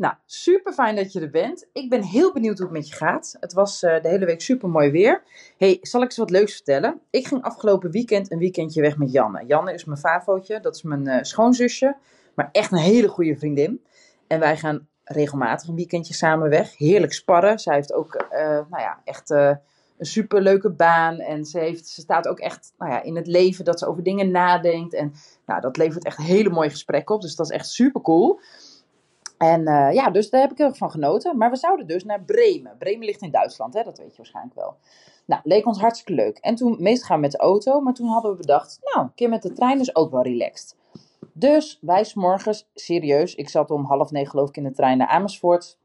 Nou, super fijn dat je er bent. Ik ben heel benieuwd hoe het met je gaat. Het was uh, de hele week super mooi weer. Hey, zal ik eens wat leuks vertellen? Ik ging afgelopen weekend een weekendje weg met Janne. Janne is mijn favootje, dat is mijn uh, schoonzusje, maar echt een hele goede vriendin. En wij gaan regelmatig een weekendje samen weg. Heerlijk sparren. Zij heeft ook, uh, nou ja, echt een super leuke baan. En ze, heeft, ze staat ook echt nou ja, in het leven dat ze over dingen nadenkt. En nou, dat levert echt hele mooie gesprekken op. Dus dat is echt super cool. En uh, ja, dus daar heb ik heel erg van genoten. Maar we zouden dus naar Bremen. Bremen ligt in Duitsland, hè? dat weet je waarschijnlijk wel. Nou, leek ons hartstikke leuk. En toen, meestal gaan we met de auto, maar toen hadden we bedacht, nou, een keer met de trein is ook wel relaxed. Dus wij s'morgens, serieus, ik zat om half negen geloof ik in de trein naar Amersfoort.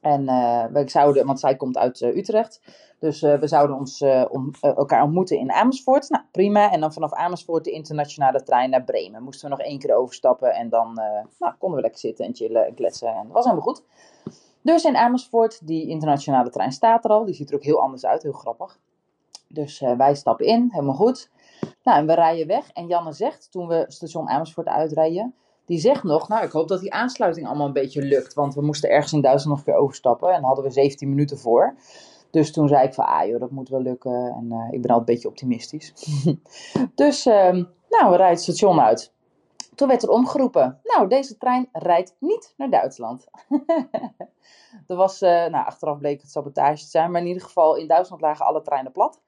En uh, we zouden, want zij komt uit uh, Utrecht. Dus uh, we zouden ons om, elkaar ontmoeten in Amersfoort. Nou, prima. En dan vanaf Amersfoort de internationale trein naar Bremen. Moesten we nog één keer overstappen. En dan nou, konden we lekker zitten en chillen en kletsen. En dat was helemaal goed. Dus in Amersfoort, die internationale trein staat er al. Die ziet er ook heel anders uit, heel grappig. Dus wij stappen in, helemaal goed. Nou, en we rijden weg. En Janne zegt, toen we station Amersfoort uitrijden die zegt nog, nou ik hoop dat die aansluiting allemaal een beetje lukt. Want we moesten ergens in Duitsland nog een keer overstappen en hadden we 17 minuten voor. Dus toen zei ik van, ah joh, dat moet wel lukken. En uh, ik ben altijd een beetje optimistisch. dus, uh, nou, we rijden het station uit. Toen werd er omgeroepen, nou, deze trein rijdt niet naar Duitsland. er was, uh, nou, achteraf bleek het sabotage te zijn, maar in ieder geval in Duitsland lagen alle treinen plat.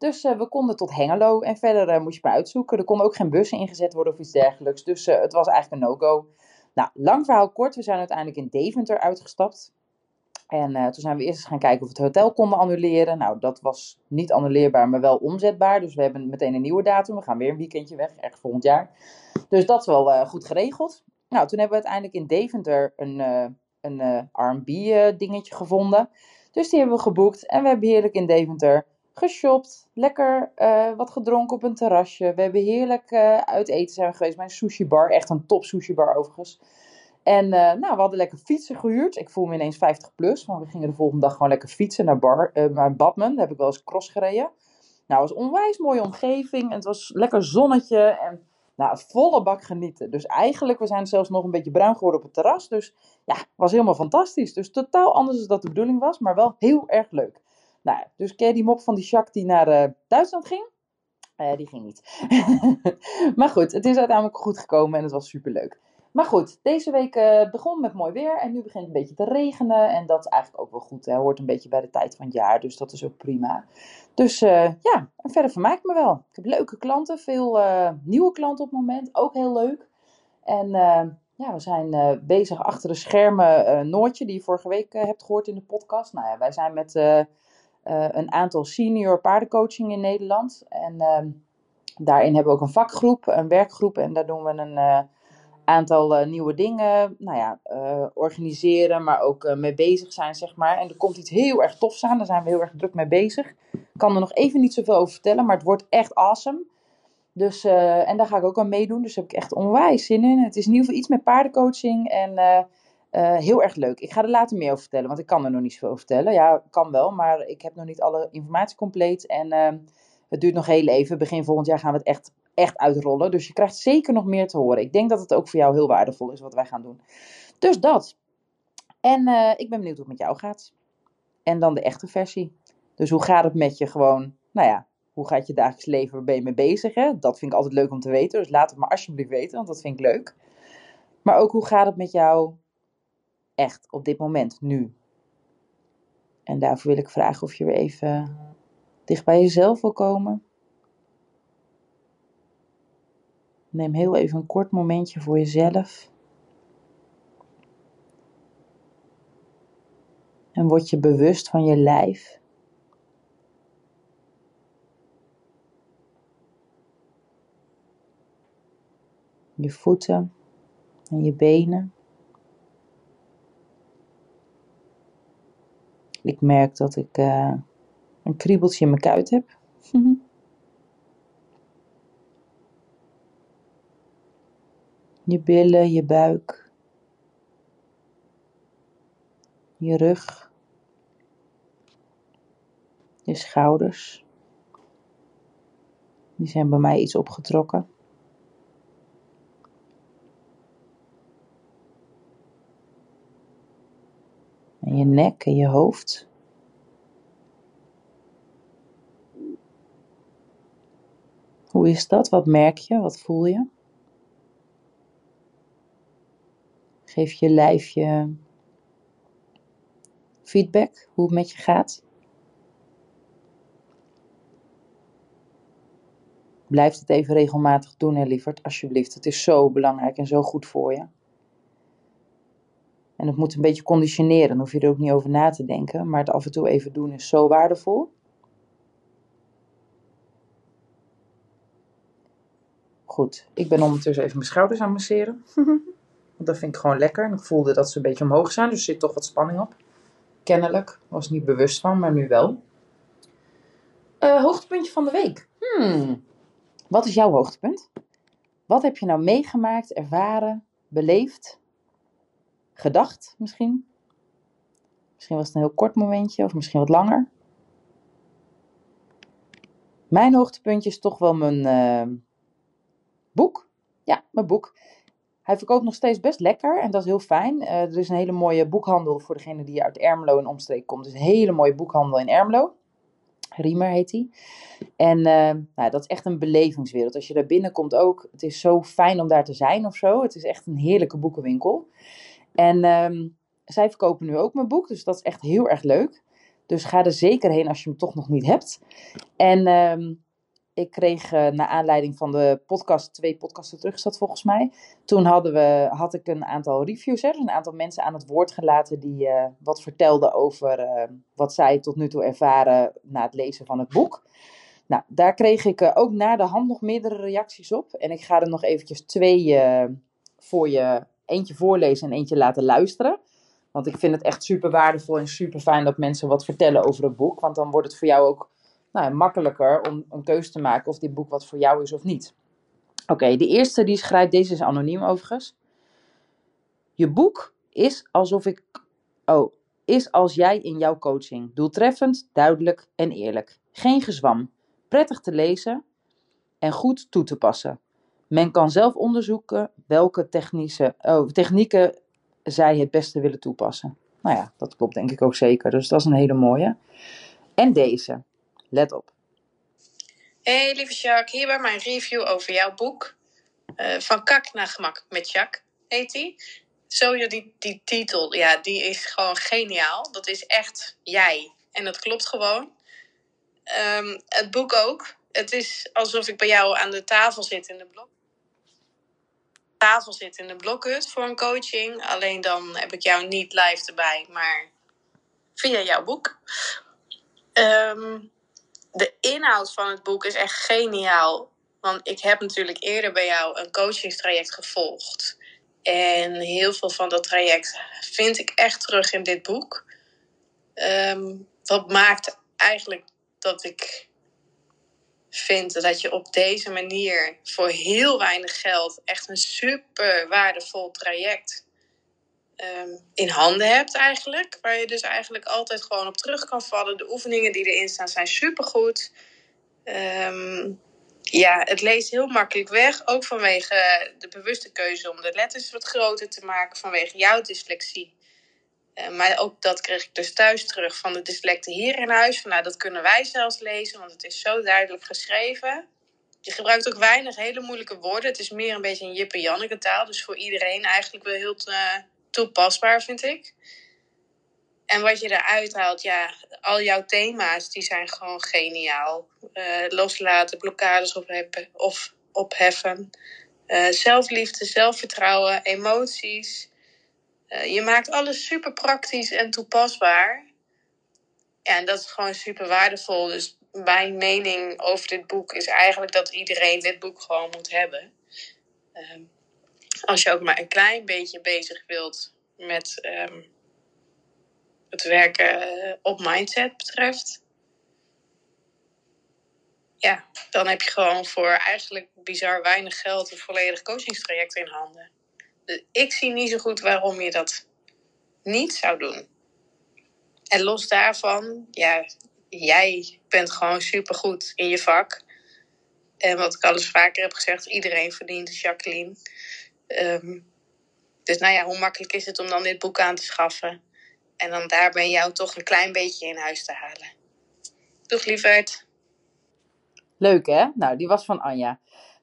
Dus uh, we konden tot Hengelo en verder uh, moest je maar uitzoeken. Er konden ook geen bussen ingezet worden of iets dergelijks. Dus uh, het was eigenlijk een no-go. Nou, lang verhaal kort. We zijn uiteindelijk in Deventer uitgestapt. En toen zijn we eerst eens gaan kijken of we het hotel konden annuleren. Nou, dat was niet annuleerbaar, maar wel omzetbaar. Dus we hebben meteen een nieuwe datum. We gaan weer een weekendje weg, erg volgend jaar. Dus dat is wel goed geregeld. Nou, toen hebben we uiteindelijk in Deventer een, een R&B dingetje gevonden. Dus die hebben we geboekt. En we hebben heerlijk in Deventer geshopt, lekker uh, wat gedronken op een terrasje. We hebben heerlijk uh, uit eten zijn we geweest bij een sushi bar. Echt een top sushi bar overigens. En uh, nou, we hadden lekker fietsen gehuurd. Ik voel me ineens 50 plus, want we gingen de volgende dag gewoon lekker fietsen naar, bar, naar Badman. Daar heb ik wel eens cross gereden. Nou, het was onwijs mooie omgeving. En het was lekker zonnetje en nou, volle bak genieten. Dus eigenlijk, we zijn zelfs nog een beetje bruin geworden op het terras. Dus ja, was helemaal fantastisch. Dus totaal anders dan dat de bedoeling was, maar wel heel erg leuk. Nou, dus ken die mop van die Jacques die naar uh, Duitsland ging? Uh, die ging niet. maar goed, het is uiteindelijk goed gekomen en het was superleuk. Maar goed, deze week uh, begon met mooi weer en nu begint het een beetje te regenen. En dat is eigenlijk ook wel goed. Hè. Hoort een beetje bij de tijd van het jaar, dus dat is ook prima. Dus ja, en verder vermaak ik me wel. Ik heb leuke klanten, veel nieuwe klanten op het moment. Ook heel leuk. En ja, we zijn bezig achter de schermen. Noortje, die je vorige week hebt gehoord in de podcast. Nou ja, wij zijn met uh, een aantal senior paardencoaching in Nederland. En uh, daarin hebben we ook een vakgroep, een werkgroep. En daar doen we een uh, aantal nieuwe dingen. Nou ja, organiseren, maar ook mee bezig zijn, zeg maar. En er komt iets heel erg tofs aan. Daar zijn we heel erg druk mee bezig. Ik kan er nog even niet zoveel over vertellen, maar het wordt echt awesome. Dus, en daar ga ik ook aan meedoen. Dus daar heb ik echt onwijs zin in. Het is in ieder geval iets met paardencoaching. En uh, heel erg leuk. Ik ga er later meer over vertellen, want ik kan er nog niet zoveel over vertellen. Ja, kan wel, maar ik heb nog niet alle informatie compleet. En uh, het duurt nog heel even. Begin volgend jaar gaan we het echt, echt uitrollen. Dus je krijgt zeker nog meer te horen. Ik denk dat het ook voor jou heel waardevol is wat wij gaan doen. Dus dat. En uh, ik ben benieuwd hoe het met jou gaat. En dan de echte versie. Dus hoe gaat het met je gewoon, nou ja, hoe gaat je dagelijks leven, waar ben je mee bezig? Dat vind ik altijd leuk om te weten. Dus laat het maar alsjeblieft weten, want dat vind ik leuk. Maar ook hoe gaat het met jou echt op dit moment, nu. En daarvoor wil ik vragen of je weer even dicht bij jezelf wil komen. Neem heel even een kort momentje voor jezelf. En word je bewust van je lijf. Je voeten en je benen. Ik merk dat ik uh, een kriebeltje in mijn kuit heb. je billen, je buik, je rug, je schouders. Die zijn bij mij iets opgetrokken. Je nek en je hoofd. Hoe is dat? Wat merk je? Wat voel je? Geef je lijfje feedback hoe het met je gaat. Blijf het even regelmatig doen, hè, lieverd, alsjeblieft. Het is zo belangrijk en zo goed voor je. En het moet een beetje conditioneren, dan hoef je er ook niet over na te denken. Maar het af en toe even doen is zo waardevol. Goed, ik ben ondertussen even mijn schouders aan masseren. Want dat vind ik gewoon lekker. En ik voelde dat ze een beetje omhoog zijn, dus er zit toch wat spanning op. Kennelijk. Was niet bewust van, maar nu wel. Uh, hoogtepuntje van de week. Hmm. Wat is jouw hoogtepunt? Wat heb je nou meegemaakt, ervaren, beleefd, gedacht misschien? Misschien was het een heel kort momentje of misschien wat langer. Mijn hoogtepuntje is toch wel mijn uh, boek. Ja, mijn boek. Hij verkoopt nog steeds best lekker en dat is heel fijn. Uh, er is een hele mooie boekhandel voor degene die uit Ermelo en omstreek komt. Dus een hele mooie boekhandel in Ermelo. Riemer heet hij. En uh, nou, dat is echt een belevingswereld. Als je daar binnenkomt ook, het is zo fijn om daar te zijn of zo. Het is echt een heerlijke boekenwinkel. En um, zij verkopen nu ook mijn boek, dus dat is echt heel erg leuk. Dus ga er zeker heen als je hem toch nog niet hebt. En um, ik kreeg uh, naar aanleiding van de podcast, twee podcasten terug volgens mij. Toen hadden we, had ik een aantal reviews, hè, dus een aantal mensen aan het woord gelaten die uh, wat vertelden over uh, wat zij tot nu toe ervaren na het lezen van het boek. Nou, daar kreeg ik ook na de hand nog meerdere reacties op. En ik ga er nog eventjes twee voor je, eentje voorlezen en eentje laten luisteren. Want ik vind het echt super waardevol en super fijn dat mensen wat vertellen over het boek. Want dan wordt het voor jou ook nou, makkelijker om een keuze te maken of dit boek wat voor jou is of niet. Oké, de eerste die schrijft, deze is anoniem overigens. Je boek is alsof ik. Oh, is als jij in jouw coaching. Doeltreffend, duidelijk en eerlijk. Geen gezwam. Prettig te lezen en goed toe te passen. Men kan zelf onderzoeken welke technische, oh, technieken zij het beste willen toepassen. Nou ja, dat klopt denk ik ook zeker. Dus dat is een hele mooie. En deze. Let op. Hey lieve Jacques, hier bij mijn review over jouw boek. Uh, van kak naar gemak met Jacques heet die. Sowieso die, die titel, ja, die is gewoon geniaal. Dat is echt jij. En dat klopt gewoon. Um, het boek ook. Het is alsof ik bij jou aan de tafel zit in de blok. Tafel zit in de blokhut voor een coaching. Alleen dan heb ik jou niet live erbij, maar via jouw boek. Um, de inhoud van het boek is echt geniaal. Want ik heb natuurlijk eerder bij jou een coachingstraject gevolgd. En heel veel van dat traject vind ik echt terug in dit boek. Um, wat maakt eigenlijk dat ik vind dat je op deze manier voor heel weinig geld echt een super waardevol traject Ehm, in handen hebt eigenlijk. Waar je dus eigenlijk altijd gewoon op terug kan vallen. De oefeningen die erin staan zijn supergoed. Um, ja, het leest heel makkelijk weg. Ook vanwege de bewuste keuze om de letters wat groter te maken. Vanwege jouw dyslexie. Uh, maar ook dat kreeg ik dus thuis terug van de dyslecten hier in huis. Nou, dat kunnen wij zelfs lezen, want het is zo duidelijk geschreven. Je gebruikt ook weinig hele moeilijke woorden. Het is meer een beetje een Jippe-Janneke taal. Dus voor iedereen eigenlijk wel heel uh, toepasbaar, vind ik. En wat je eruit haalt, ja, al jouw thema's, die zijn gewoon geniaal. Uh, loslaten, blokkades opheffen. Of opheffen. Zelfliefde, zelfvertrouwen, emoties. Uh, je maakt alles super praktisch en toepasbaar. Ja, en dat is gewoon super waardevol. Dus mijn mening over dit boek is eigenlijk dat iedereen dit boek gewoon moet hebben. Ehm, als je ook maar een klein beetje bezig wilt met um, het werken eh, op mindset betreft. Ja, dan heb je gewoon voor eigenlijk bizar weinig geld een volledig coachingstraject in handen. Ik zie niet zo goed waarom je dat niet zou doen. En los daarvan, ja, jij bent gewoon supergoed in je vak. En wat ik al eens vaker heb gezegd, iedereen verdient Jacqueline. Um, dus nou ja, hoe makkelijk is het om dan dit boek aan te schaffen? En dan daar ben jou toch een klein beetje in huis te halen. Doeg lieverd. Leuk hè? Nou, die was van Anja.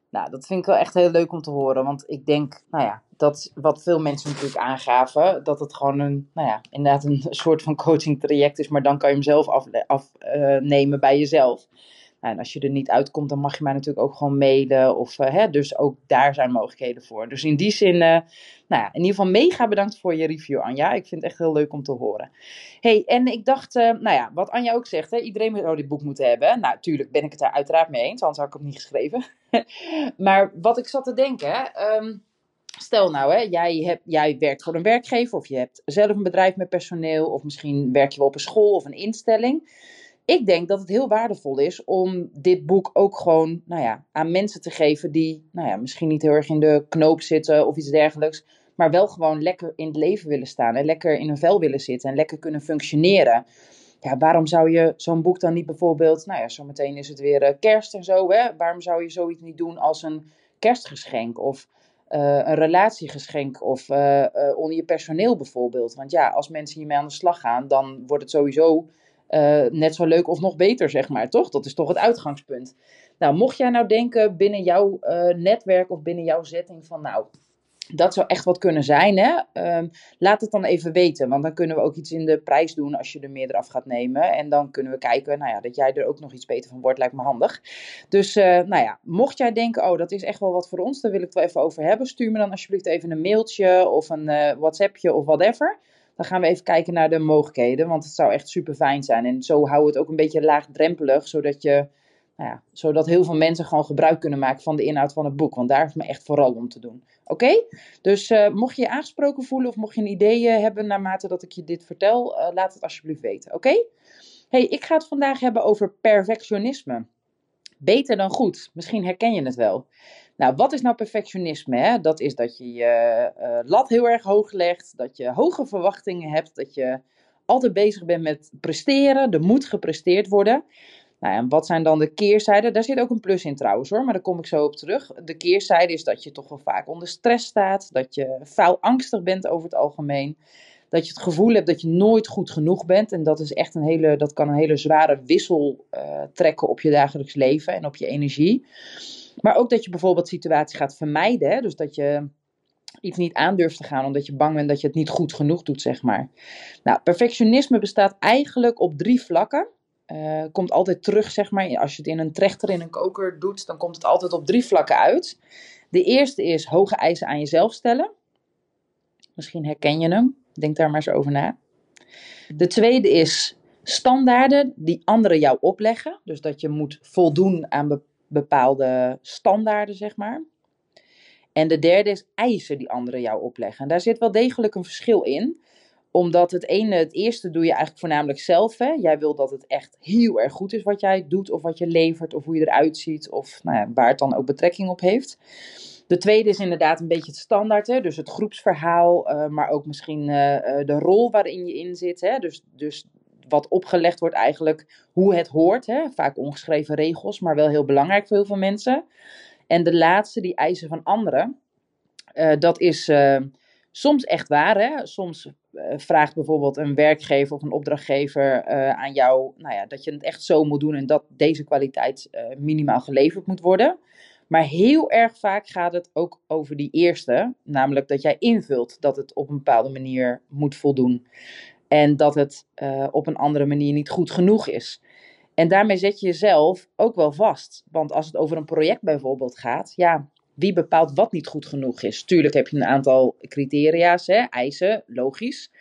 Nou, dat vind ik wel echt heel leuk om te horen. Want ik denk, nou ja, dat wat veel mensen natuurlijk aangaven, dat het gewoon een, nou ja, inderdaad een soort van coaching traject is, maar dan kan je hem zelf afnemen af, uh, bij jezelf. Nou, en als je er niet uitkomt, dan mag je mij natuurlijk ook gewoon mailen. Of, uh, hè, dus ook daar zijn mogelijkheden voor. Dus in die zin, uh, nou ja, in ieder geval mega bedankt voor je review, Anja. Ik vind het echt heel leuk om te horen. hey, en ik dacht, nou ja, wat Anja ook zegt, hè, iedereen moet dit boek moeten hebben. Nou, tuurlijk ben ik het daar uiteraard mee eens, anders had ik het niet geschreven. maar wat ik zat te denken, um, Stel nou, hè, jij, hebt, jij werkt voor een werkgever of je hebt zelf een bedrijf met personeel of misschien werk je wel op een school of een instelling ik denk dat het heel waardevol is om dit boek ook gewoon nou ja, aan mensen te geven die nou ja, misschien niet heel erg in de knoop zitten of iets dergelijks. Maar wel gewoon lekker in het leven willen staan en lekker in hun vel willen zitten en lekker kunnen functioneren. Ja, waarom zou je zo'n boek dan niet bijvoorbeeld, nou ja, zometeen is het weer uh, kerst en zo, hè? Waarom zou je zoiets niet doen als een kerstgeschenk of een relatiegeschenk of uh, onder je personeel bijvoorbeeld? Want ja, als mensen hiermee aan de slag gaan, dan wordt het sowieso net zo leuk of nog beter, zeg maar, toch? Dat is toch het uitgangspunt. Nou, mocht jij nou denken binnen jouw netwerk of binnen jouw setting van, nou, dat zou echt wat kunnen zijn, hè? Um, laat het dan even weten, want dan kunnen we ook iets in de prijs doen als je er meer eraf gaat nemen. En dan kunnen we kijken, nou ja, dat jij er ook nog iets beter van wordt, lijkt me handig. Dus, uh, nou ja, mocht jij denken, oh, dat is echt wel wat voor ons, daar wil ik het wel even over hebben, stuur me dan alsjeblieft even een mailtje of een uh, WhatsAppje of whatever dan gaan we even kijken naar de mogelijkheden. Want het zou echt super fijn zijn. En zo we het ook een beetje laagdrempelig, zodat je. Nou ja, zodat heel veel mensen gewoon gebruik kunnen maken van de inhoud van het boek. Want daar is me echt vooral om te doen. Oké? Dus uh, mocht je je aangesproken voelen of mocht je een idee uh, hebben naarmate dat ik je dit vertel, uh, laat het alsjeblieft weten. Oké? hey, ik ga het vandaag hebben over perfectionisme. Beter dan goed. Misschien herken je het wel. Nou, wat is nou perfectionisme? Hè? Dat is dat je je lat heel erg hoog legt, dat je hoge verwachtingen hebt, dat je altijd bezig bent met presteren, er moet gepresteerd worden. Nou, en wat zijn dan de keerzijden? Daar zit ook een plus in trouwens hoor, maar daar kom ik zo op terug. De keerzijde is dat je toch wel vaak onder stress staat, dat je faalangstig bent over het algemeen. Dat je het gevoel hebt dat je nooit goed genoeg bent. En dat is echt een hele, dat kan een hele zware wissel uh, trekken op je dagelijks leven en op je energie. Maar ook dat je bijvoorbeeld situaties gaat vermijden. Hè? Dus dat je iets niet aandurft te gaan omdat je bang bent dat je het niet goed genoeg doet, zeg maar. Nou, perfectionisme bestaat eigenlijk op drie vlakken. Uh, komt altijd terug, zeg maar. Als je het in een trechter, in een koker doet, dan komt het altijd op drie vlakken uit. De eerste is hoge eisen aan jezelf stellen. Misschien herken je hem. Denk daar maar eens over na. De tweede is standaarden die anderen jou opleggen. Dus dat je moet voldoen aan bepaalde standaarden, zeg maar. En de derde is eisen die anderen jou opleggen. En daar zit wel degelijk een verschil in omdat het ene, het eerste doe je eigenlijk voornamelijk zelf. Hè? Jij wil dat het echt heel erg goed is wat jij doet, of wat je levert, of hoe je eruit ziet, of nou ja, waar het dan ook betrekking op heeft. De tweede is inderdaad een beetje het standaard, hè? dus het groepsverhaal, uh, maar ook misschien uh, de rol waarin je in zit. Hè? Dus, dus wat opgelegd wordt eigenlijk hoe het hoort. Hè? Vaak ongeschreven regels, maar wel heel belangrijk voor heel veel mensen. En de laatste, die eisen van anderen. Dat is soms echt waar. Hè? Soms vraagt bijvoorbeeld een werkgever of een opdrachtgever aan jou nou ja, dat je het echt zo moet doen en dat deze kwaliteit minimaal geleverd moet worden. Maar heel erg vaak gaat het ook over die eerste, namelijk dat jij invult dat het op een bepaalde manier moet voldoen. En dat het op een andere manier niet goed genoeg is. En daarmee zet je jezelf ook wel vast. Want als het over een project bijvoorbeeld gaat, ja, wie bepaalt wat niet goed genoeg is? Tuurlijk heb je een aantal criteria's, hè, eisen, logisch.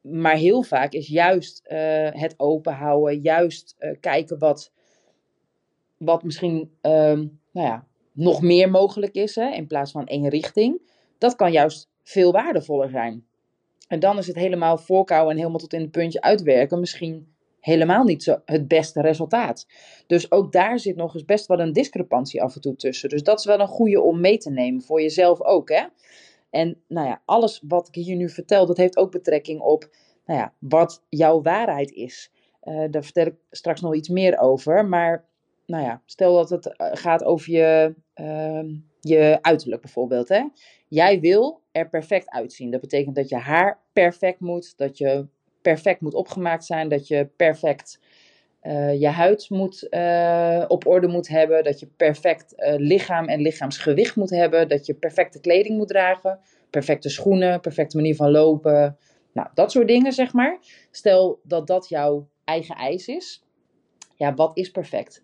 Maar heel vaak is juist uh, het openhouden, juist uh, kijken wat, wat misschien nou ja, nog meer mogelijk is, hè, in plaats van één richting. Dat kan juist veel waardevoller zijn. En dan is het helemaal voorkouwen en helemaal tot in het puntje uitwerken misschien helemaal niet zo het beste resultaat. Dus ook daar zit nog eens best wel een discrepantie af en toe tussen. Dus dat is wel een goede om mee te nemen voor jezelf ook. Hè? En nou ja, alles wat ik hier nu vertel, dat heeft ook betrekking op nou ja, wat jouw waarheid is. Uh, daar vertel ik straks nog iets meer over. Maar nou ja, stel dat het eh, gaat over je, uh, je uiterlijk bijvoorbeeld. Hè? Jij wil er perfect uitzien. Dat betekent dat je haar perfect moet, dat je perfect moet opgemaakt zijn, dat je perfect uh, je huid moet, uh, op orde moet hebben, dat je perfect uh, lichaam en lichaamsgewicht moet hebben, dat je perfecte kleding moet dragen, perfecte schoenen, perfecte manier van lopen. Nou, dat soort dingen, zeg maar. Stel dat dat jouw eigen eis is. Ja, wat is perfect?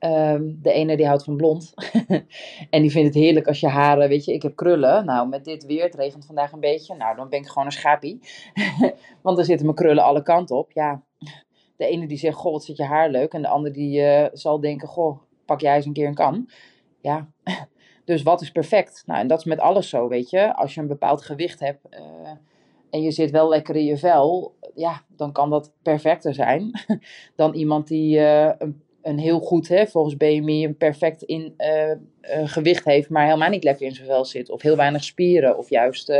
Um, de ene die houdt van blond. en die vindt het heerlijk als je haren, weet je, ik heb krullen. Nou, met dit weer, het regent vandaag een beetje. Nou, dan ben ik gewoon een schapie. Want dan zitten mijn krullen alle kanten op. Ja, de ene die zegt, goh, wat zit je haar leuk. En de ander die uh, zal denken, goh, pak jij eens een keer een kam. Ja, dus wat is perfect? Nou, en dat is met alles zo, weet je. Als je een bepaald gewicht hebt uh, en je zit wel lekker in je vel, ja, dan kan dat perfecter zijn dan iemand die uh, een, een, heel goed, hè, volgens BMI, een perfect in, gewicht heeft, maar helemaal niet lekker in zijn vel zit. Of heel weinig spieren, of juist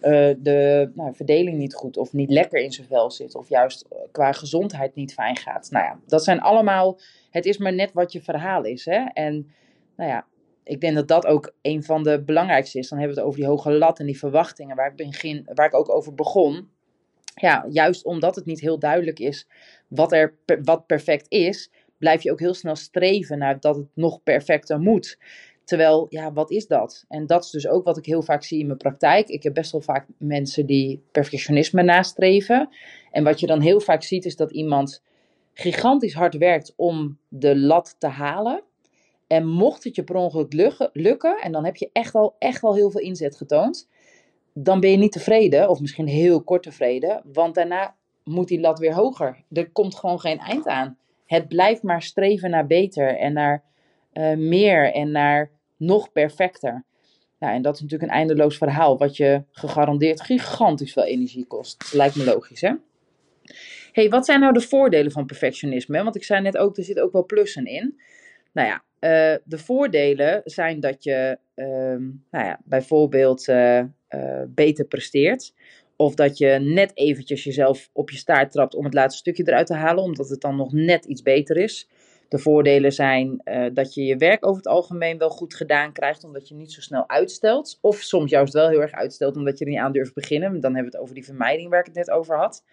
uh, de nou, verdeling niet goed of niet lekker in zijn vel zit. Of juist qua gezondheid niet fijn gaat. Nou ja, dat zijn allemaal. Het is maar net wat je verhaal is. Hè? En nou ja, ik denk dat dat ook een van de belangrijkste is. Dan hebben we het over die hoge lat en die verwachtingen waar ik, begin, waar ik ook over begon. Ja, juist omdat het niet heel duidelijk is wat, er, wat perfect is, blijf je ook heel snel streven naar dat het nog perfecter moet. Terwijl, ja, wat is dat? En dat is dus ook wat ik heel vaak zie in mijn praktijk. Ik heb best wel vaak mensen die perfectionisme nastreven. En wat je dan heel vaak ziet is dat iemand gigantisch hard werkt om de lat te halen. En mocht het je per ongeluk lukken, en dan heb je echt al, echt al heel veel inzet getoond, dan ben je niet tevreden, of misschien heel kort tevreden, want daarna moet die lat weer hoger. Er komt gewoon geen eind aan. Het blijft maar streven naar beter en naar uh, meer en naar nog perfecter. Nou, en dat is natuurlijk een eindeloos verhaal, wat je gegarandeerd gigantisch veel energie kost. Lijkt me logisch, hè? hey, wat zijn nou de voordelen van perfectionisme? Want ik zei net ook, er zitten ook wel plussen in. Nou ja, uh, de voordelen zijn dat je uh, nou ja, bijvoorbeeld uh, beter presteert. Of dat je net eventjes jezelf op je staart trapt om het laatste stukje eruit te halen, omdat het dan nog net iets beter is. De voordelen zijn uh, dat je je werk over het algemeen wel goed gedaan krijgt, omdat je niet zo snel uitstelt. Of soms juist wel heel erg uitstelt, omdat je er niet aan durft beginnen. Dan hebben we het over die vermijding waar ik het net over had.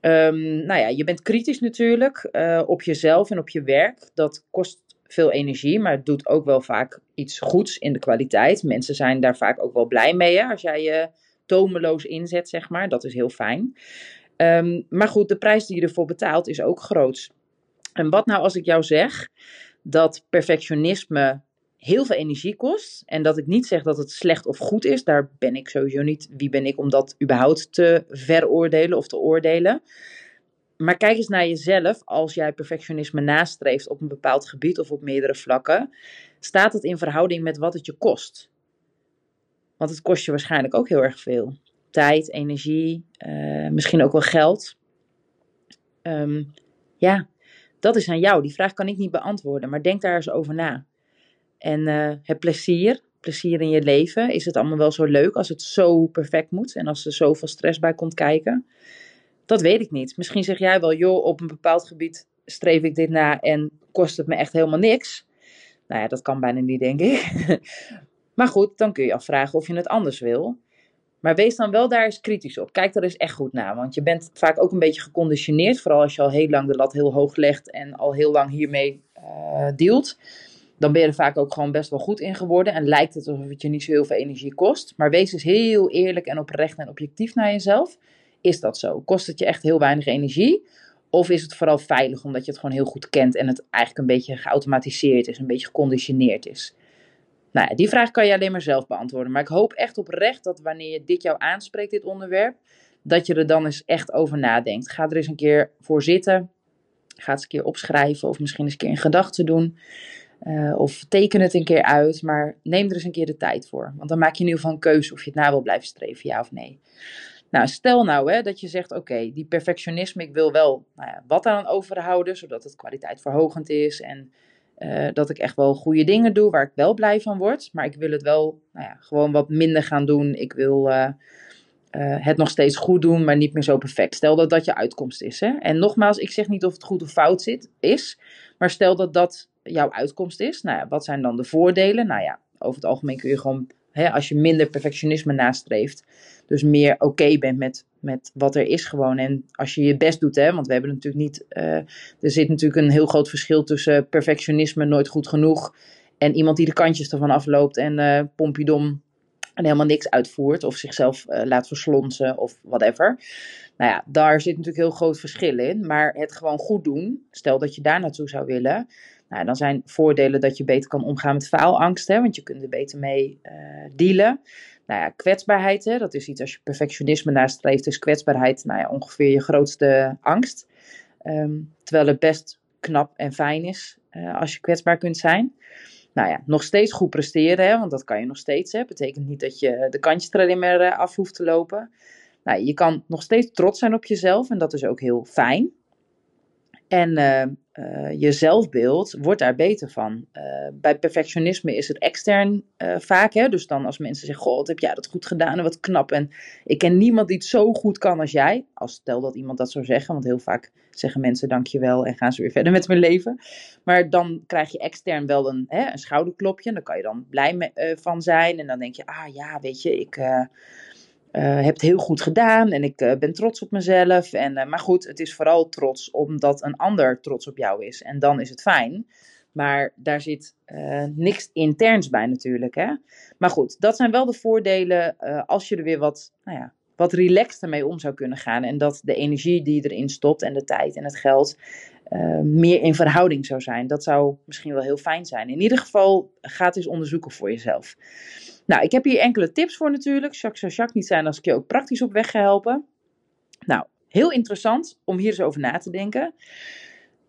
Um, nou ja, je bent kritisch natuurlijk uh, op jezelf en op je werk. Dat kost veel energie, maar het doet ook wel vaak iets goeds in de kwaliteit. Mensen zijn daar vaak ook wel blij mee hè, als jij je tomeloos inzet, zeg maar. Dat is heel fijn. Um, maar goed, de prijs die je ervoor betaalt is ook groot. En wat nou als ik jou zeg dat perfectionisme heel veel energie kost. En dat ik niet zeg dat het slecht of goed is. Daar ben ik sowieso niet. Wie ben ik om dat überhaupt te veroordelen of te oordelen? Maar kijk eens naar jezelf als jij perfectionisme nastreeft op een bepaald gebied of op meerdere vlakken. Staat het in verhouding met wat het je kost? Want het kost je waarschijnlijk ook heel erg veel. Tijd, energie, uh, misschien ook wel geld. Um, ja, dat is aan jou. Die vraag kan ik niet beantwoorden, maar denk daar eens over na. En uh, het plezier, plezier in je leven, is het allemaal wel zo leuk als het zo perfect moet en als er zoveel stress bij komt kijken? Dat weet ik niet. Misschien zeg jij wel, joh, op een bepaald gebied streef ik dit na en kost het me echt helemaal niks. Nou ja, dat kan bijna niet, denk ik. maar goed, dan kun je afvragen of je het anders wil. Maar wees dan wel daar eens kritisch op. Kijk er eens echt goed naar. Want je bent vaak ook een beetje geconditioneerd. Vooral als je al heel lang de lat heel hoog legt en al heel lang hiermee uh, dealt. Dan ben je er vaak ook gewoon best wel goed in geworden. En lijkt het alsof het je niet zo heel veel energie kost. Maar wees eens heel eerlijk en oprecht en objectief naar jezelf. Is dat zo? Kost het je echt heel weinig energie? Of is het vooral veilig omdat je het gewoon heel goed kent en het eigenlijk een beetje geautomatiseerd is, een beetje geconditioneerd is? Nou ja, die vraag kan je alleen maar zelf beantwoorden. Maar ik hoop echt oprecht dat wanneer je dit jou aanspreekt, dit onderwerp, dat je er dan eens echt over nadenkt. Ga er eens een keer voor zitten. Ga het eens een keer opschrijven of misschien eens een keer in gedachten doen. Uh, of teken het een keer uit, maar neem er eens een keer de tijd voor. Want dan maak je in ieder geval een keuze of je het na wil blijven streven, ja of nee. Nou, stel nou hè, dat je zegt, oké, die perfectionisme, ik wil wel nou ja, wat aan overhouden, zodat het kwaliteit verhogend is en uh, dat ik echt wel goede dingen doe waar ik wel blij van word. Maar ik wil het wel nou ja, gewoon wat minder gaan doen. Ik wil uh, uh, het nog steeds goed doen, maar niet meer zo perfect. Stel dat dat je uitkomst is. Hè? En nogmaals, ik zeg niet of het goed of fout zit, is. Maar stel dat dat jouw uitkomst is. Nou ja, wat zijn dan de voordelen? Nou ja, over het algemeen kun je gewoon, hè, als je minder perfectionisme nastreeft, dus meer oké bent met, met wat er is gewoon. En als je je best doet, hè, want we hebben natuurlijk niet, uh, er zit natuurlijk een heel groot verschil tussen perfectionisme, nooit goed genoeg, en iemand die de kantjes ervan afloopt en uh, pompidom en helemaal niks uitvoert of zichzelf uh, laat verslonsen of whatever. Nou ja, daar zit natuurlijk heel groot verschil in. Maar het gewoon goed doen, stel dat je daar naartoe zou willen, nou, dan zijn voordelen dat je beter kan omgaan met faalangst, hè, want je kunt er beter mee dealen. Nou ja, kwetsbaarheid, hè, dat is iets als je perfectionisme nastreeft, is kwetsbaarheid nou ja, ongeveer je grootste angst. Um, terwijl het best knap en fijn is uh, als je kwetsbaar kunt zijn. Nou ja, nog steeds goed presteren, hè, want dat kan je nog steeds. Hè. Betekent niet dat je de kantjes er alleen maar uh, af hoeft te lopen. Nou, je kan nog steeds trots zijn op jezelf en dat is ook heel fijn. En uh, uh, je zelfbeeld wordt daar beter van. Uh, bij perfectionisme is het extern vaak. Hè? Dus dan als mensen zeggen, god, heb jij dat goed gedaan en wat knap. En ik ken niemand die het zo goed kan als jij. Als stel dat iemand dat zou zeggen, want heel vaak zeggen mensen dankjewel en gaan ze weer verder met hun leven. Maar dan krijg je extern wel een, hè, een schouderklopje. En daar kan je dan blij mee, van zijn. En dan denk je, ah ja, weet je, ik... Uh, heb het heel goed gedaan en ik uh, ben trots op mezelf. En, uh, maar goed, het is vooral trots omdat een ander trots op jou is. En dan is het fijn. Maar daar zit niks interns bij natuurlijk. Hè? Maar goed, dat zijn wel de voordelen als je er weer wat, nou ja, wat relaxter mee om zou kunnen gaan. En dat de energie die je erin stopt en de tijd en het geld meer in verhouding zou zijn. Dat zou misschien wel heel fijn zijn. In ieder geval, ga het eens onderzoeken voor jezelf. Nou, ik heb hier enkele tips voor natuurlijk. Jacques zou Jacques niet zijn als ik je ook praktisch op weg ga helpen. Nou, heel interessant om hier eens over na te denken.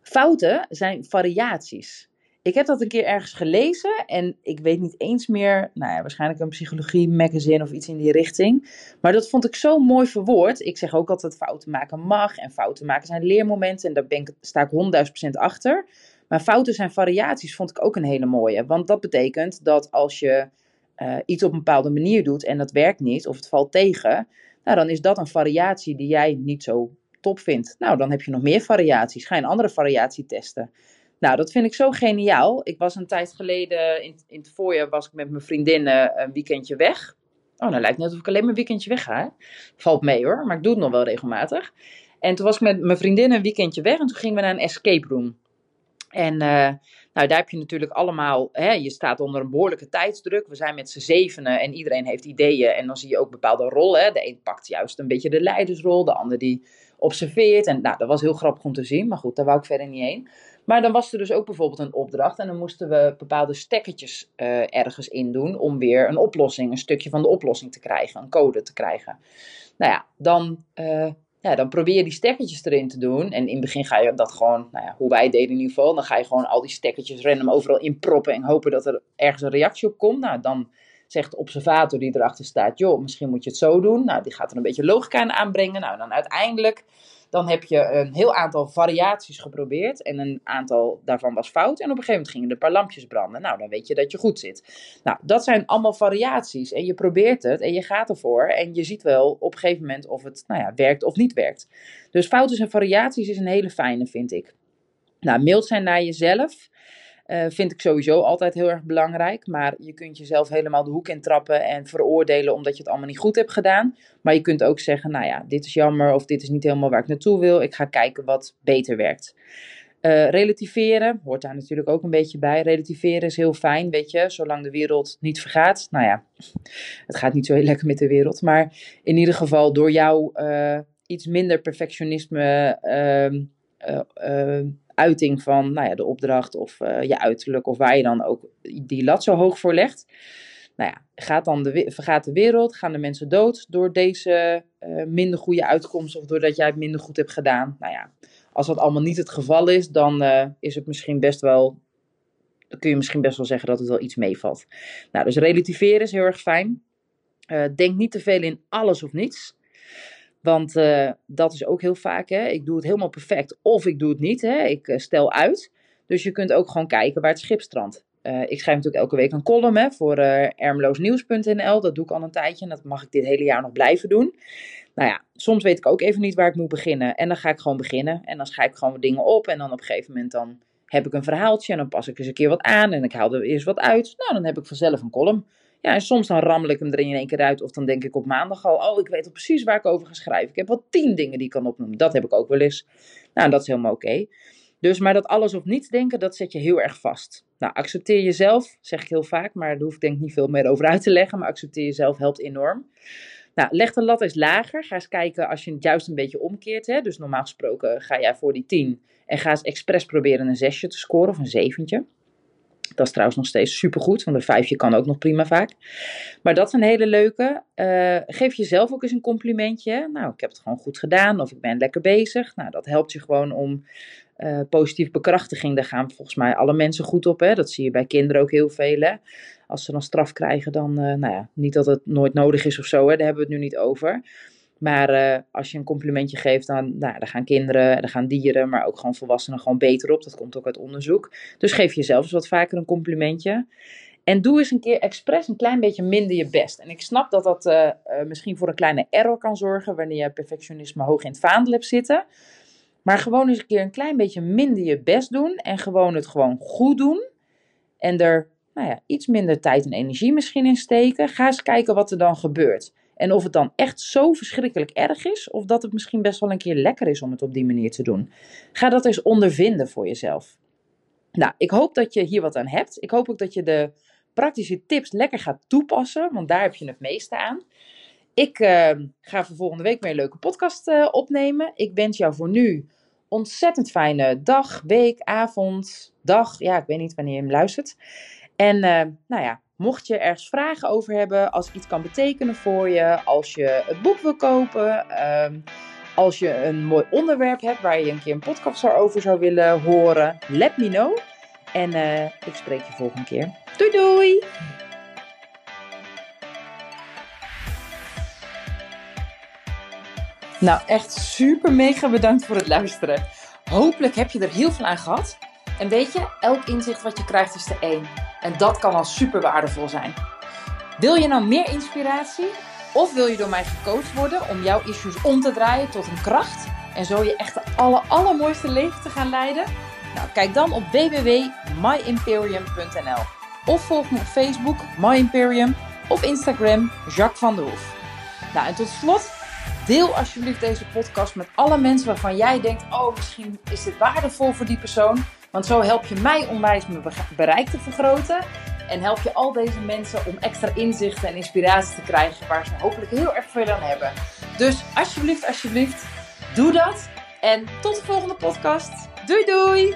Fouten zijn variaties. Ik heb dat een keer ergens gelezen en ik weet niet eens meer, nou ja, waarschijnlijk een psychologie magazine of iets in die richting. Maar dat vond ik zo mooi verwoord. Ik zeg ook altijd fouten maken mag en fouten maken zijn leermomenten en daar ben ik, sta ik honderdduizend procent achter. Maar fouten zijn variaties vond ik ook een hele mooie. Want dat betekent dat als je uh, iets op een bepaalde manier doet en dat werkt niet of het valt tegen, nou dan is dat een variatie die jij niet zo top vindt. Nou, dan heb je nog meer variaties. Ga een andere variatie testen. Nou, dat vind ik zo geniaal. Ik was een tijd geleden, in, in het voorjaar was ik met mijn vriendinnen een weekendje weg. Oh, nou lijkt net alsof ik alleen maar weekendje weg ga. Valt mee hoor, maar ik doe het nog wel regelmatig. En toen was ik met mijn vriendinnen een weekendje weg en toen gingen we naar een escape room. En uh, nou, daar heb je natuurlijk allemaal, hè, je staat onder een behoorlijke tijdsdruk. We zijn met z'n zevenen en iedereen heeft ideeën. En dan zie je ook bepaalde rollen. De een pakt juist een beetje de leidersrol, de ander die observeert. En nou, dat was heel grappig om te zien, maar goed, daar wou ik verder niet heen. Maar dan was er dus ook bijvoorbeeld een opdracht en dan moesten we bepaalde stekkertjes uh, ergens in doen om weer een oplossing, een stukje van de oplossing te krijgen, een code te krijgen. Nou ja, dan uh, ja, dan probeer je die stekkertjes erin te doen. En in het begin ga je dat gewoon, nou ja, hoe wij deden in ieder geval. Dan ga je gewoon al die stekkertjes random overal inproppen en hopen dat er ergens een reactie op komt. Nou, dan zegt de observator die erachter staat, joh, misschien moet je het zo doen. Nou, die gaat er een beetje logica aan aanbrengen. Nou, dan uiteindelijk dan heb je een heel aantal variaties geprobeerd. En een aantal daarvan was fout. En op een gegeven moment gingen er een paar lampjes branden. Nou, dan weet je dat je goed zit. Nou, dat zijn allemaal variaties. En je probeert het en je gaat ervoor. En je ziet wel op een gegeven moment of het nou ja, werkt of niet werkt. Dus fouten en variaties is een hele fijne, vind ik. Nou, mailt zijn naar jezelf. Uh, vind ik sowieso altijd heel erg belangrijk. Maar je kunt jezelf helemaal de hoek in trappen en veroordelen omdat je het allemaal niet goed hebt gedaan. Maar je kunt ook zeggen, nou ja, dit is jammer of dit is niet helemaal waar ik naartoe wil. Ik ga kijken wat beter werkt. Uh, relativeren hoort daar natuurlijk ook een beetje bij. Relativeren is heel fijn, weet je, zolang de wereld niet vergaat. Nou ja, het gaat niet zo heel lekker met de wereld. Maar in ieder geval door jou uh, iets minder perfectionisme ehm, uiting van nou ja, de opdracht of uh, je uiterlijk of waar je dan ook die lat zo hoog voor legt. Nou ja, gaat dan de, vergaat de wereld, gaan de mensen dood door deze uh, minder goede uitkomst of doordat jij het minder goed hebt gedaan? Nou ja, als dat allemaal niet het geval is, dan uh, is het misschien best wel, dan kun je misschien best wel zeggen dat het wel iets meevalt. Nou, dus relativeren is heel erg fijn. denk niet te veel in alles of niets. Want uh, dat is ook heel vaak, hè. ik doe het helemaal perfect of ik doe het niet. Hè. Ik uh, stel uit. Dus je kunt ook gewoon kijken waar het schip strandt. Uh, ik schrijf natuurlijk elke week een column hè, voor ermeloosnieuws.nl. Dat doe ik al een tijdje en dat mag ik dit hele jaar nog blijven doen. Nou ja, soms weet ik ook even niet waar ik moet beginnen. En dan ga ik gewoon beginnen. En dan schrijf ik gewoon dingen op. En dan op een gegeven moment dan heb ik een verhaaltje. En dan pas ik eens een keer wat aan. En ik haal er eerst wat uit. Nou, dan heb ik vanzelf een column. Ja, en soms dan rammel ik hem er in één keer uit. Of dan denk ik op maandag al, oh, ik weet al precies waar ik over ga schrijven. Ik heb wel tien dingen die ik kan opnoemen. Dat heb ik ook wel eens. Nou, dat is helemaal oké. Dus, maar dat alles of niets denken, dat zet je heel erg vast. Nou, accepteer jezelf, zeg ik heel vaak, maar daar hoef ik denk ik niet veel meer over uit te leggen. Maar accepteer jezelf helpt enorm. Nou, leg de lat eens lager. Ga eens kijken als je het juist een beetje omkeert. Hè? Dus normaal gesproken ga jij voor die 10 en ga eens expres proberen een zesje te scoren of een zeventje. Dat is trouwens nog steeds supergoed, want een vijfje kan ook nog prima vaak. Maar dat is een hele leuke. Uh, geef jezelf ook eens een complimentje. Nou, ik heb het gewoon goed gedaan of ik ben lekker bezig. Nou, dat helpt je gewoon om uh, positieve bekrachtiging. Daar gaan volgens mij alle mensen goed op. Hè? Dat zie je bij kinderen ook heel veel. Hè? Als ze dan straf krijgen, dan, uh, nou ja, niet dat het nooit nodig is of zo, hè? daar hebben we het nu niet over. Maar uh, als je een complimentje geeft, dan, nou, dan gaan kinderen, dan gaan dieren, maar ook gewoon volwassenen gewoon beter op. Dat komt ook uit onderzoek. Dus geef jezelf eens wat vaker een complimentje. En doe eens een keer expres een klein beetje minder je best. En ik snap dat dat uh, uh, misschien voor een kleine error kan zorgen wanneer je perfectionisme hoog in het vaandel hebt zitten. Maar gewoon eens een keer een klein beetje minder je best doen en gewoon het gewoon goed doen. En er nou ja, iets minder tijd en energie misschien in steken. Ga eens kijken wat er dan gebeurt. En of het dan echt zo verschrikkelijk erg is, of dat het misschien best wel een keer lekker is om het op die manier te doen. Ga dat eens ondervinden voor jezelf. Nou, ik hoop dat je hier wat aan hebt. Ik hoop ook dat je de praktische tips lekker gaat toepassen, want daar heb je het meeste aan. Ik uh, ga voor volgende week weer een leuke podcast uh, opnemen. Ik wens jou voor nu ontzettend fijne dag, week, avond, dag. Ja, ik weet niet wanneer je hem luistert. En uh, nou ja, mocht je ergens vragen over hebben, als iets kan betekenen voor je, als je het boek wil kopen, um, als je een mooi onderwerp hebt waar je een keer een podcast over zou willen horen, let me know. En uh, ik spreek je volgende keer. Doei doei! Nou, echt super mega bedankt voor het luisteren. Hopelijk heb je er heel veel aan gehad. En weet je, elk inzicht wat je krijgt is de één. En dat kan al super waardevol zijn. Wil je nou meer inspiratie? Of wil je door mij gecoacht worden om jouw issues om te draaien tot een kracht? En zo je echt de aller, allermooiste leven te gaan leiden? Nou, kijk dan op www.myimperium.nl Of volg me op Facebook, My Imperium, of Instagram, Jacques van der Hoef. Nou, en tot slot, deel alsjeblieft deze podcast met alle mensen waarvan jij denkt: oh, misschien is dit waardevol voor die persoon. Want zo help je mij onwijs mijn bereik te vergroten. En help je al deze mensen om extra inzichten en inspiratie te krijgen waar ze hopelijk heel erg veel aan hebben. Dus alsjeblieft, alsjeblieft, doe dat. En tot de volgende podcast. Doei doei!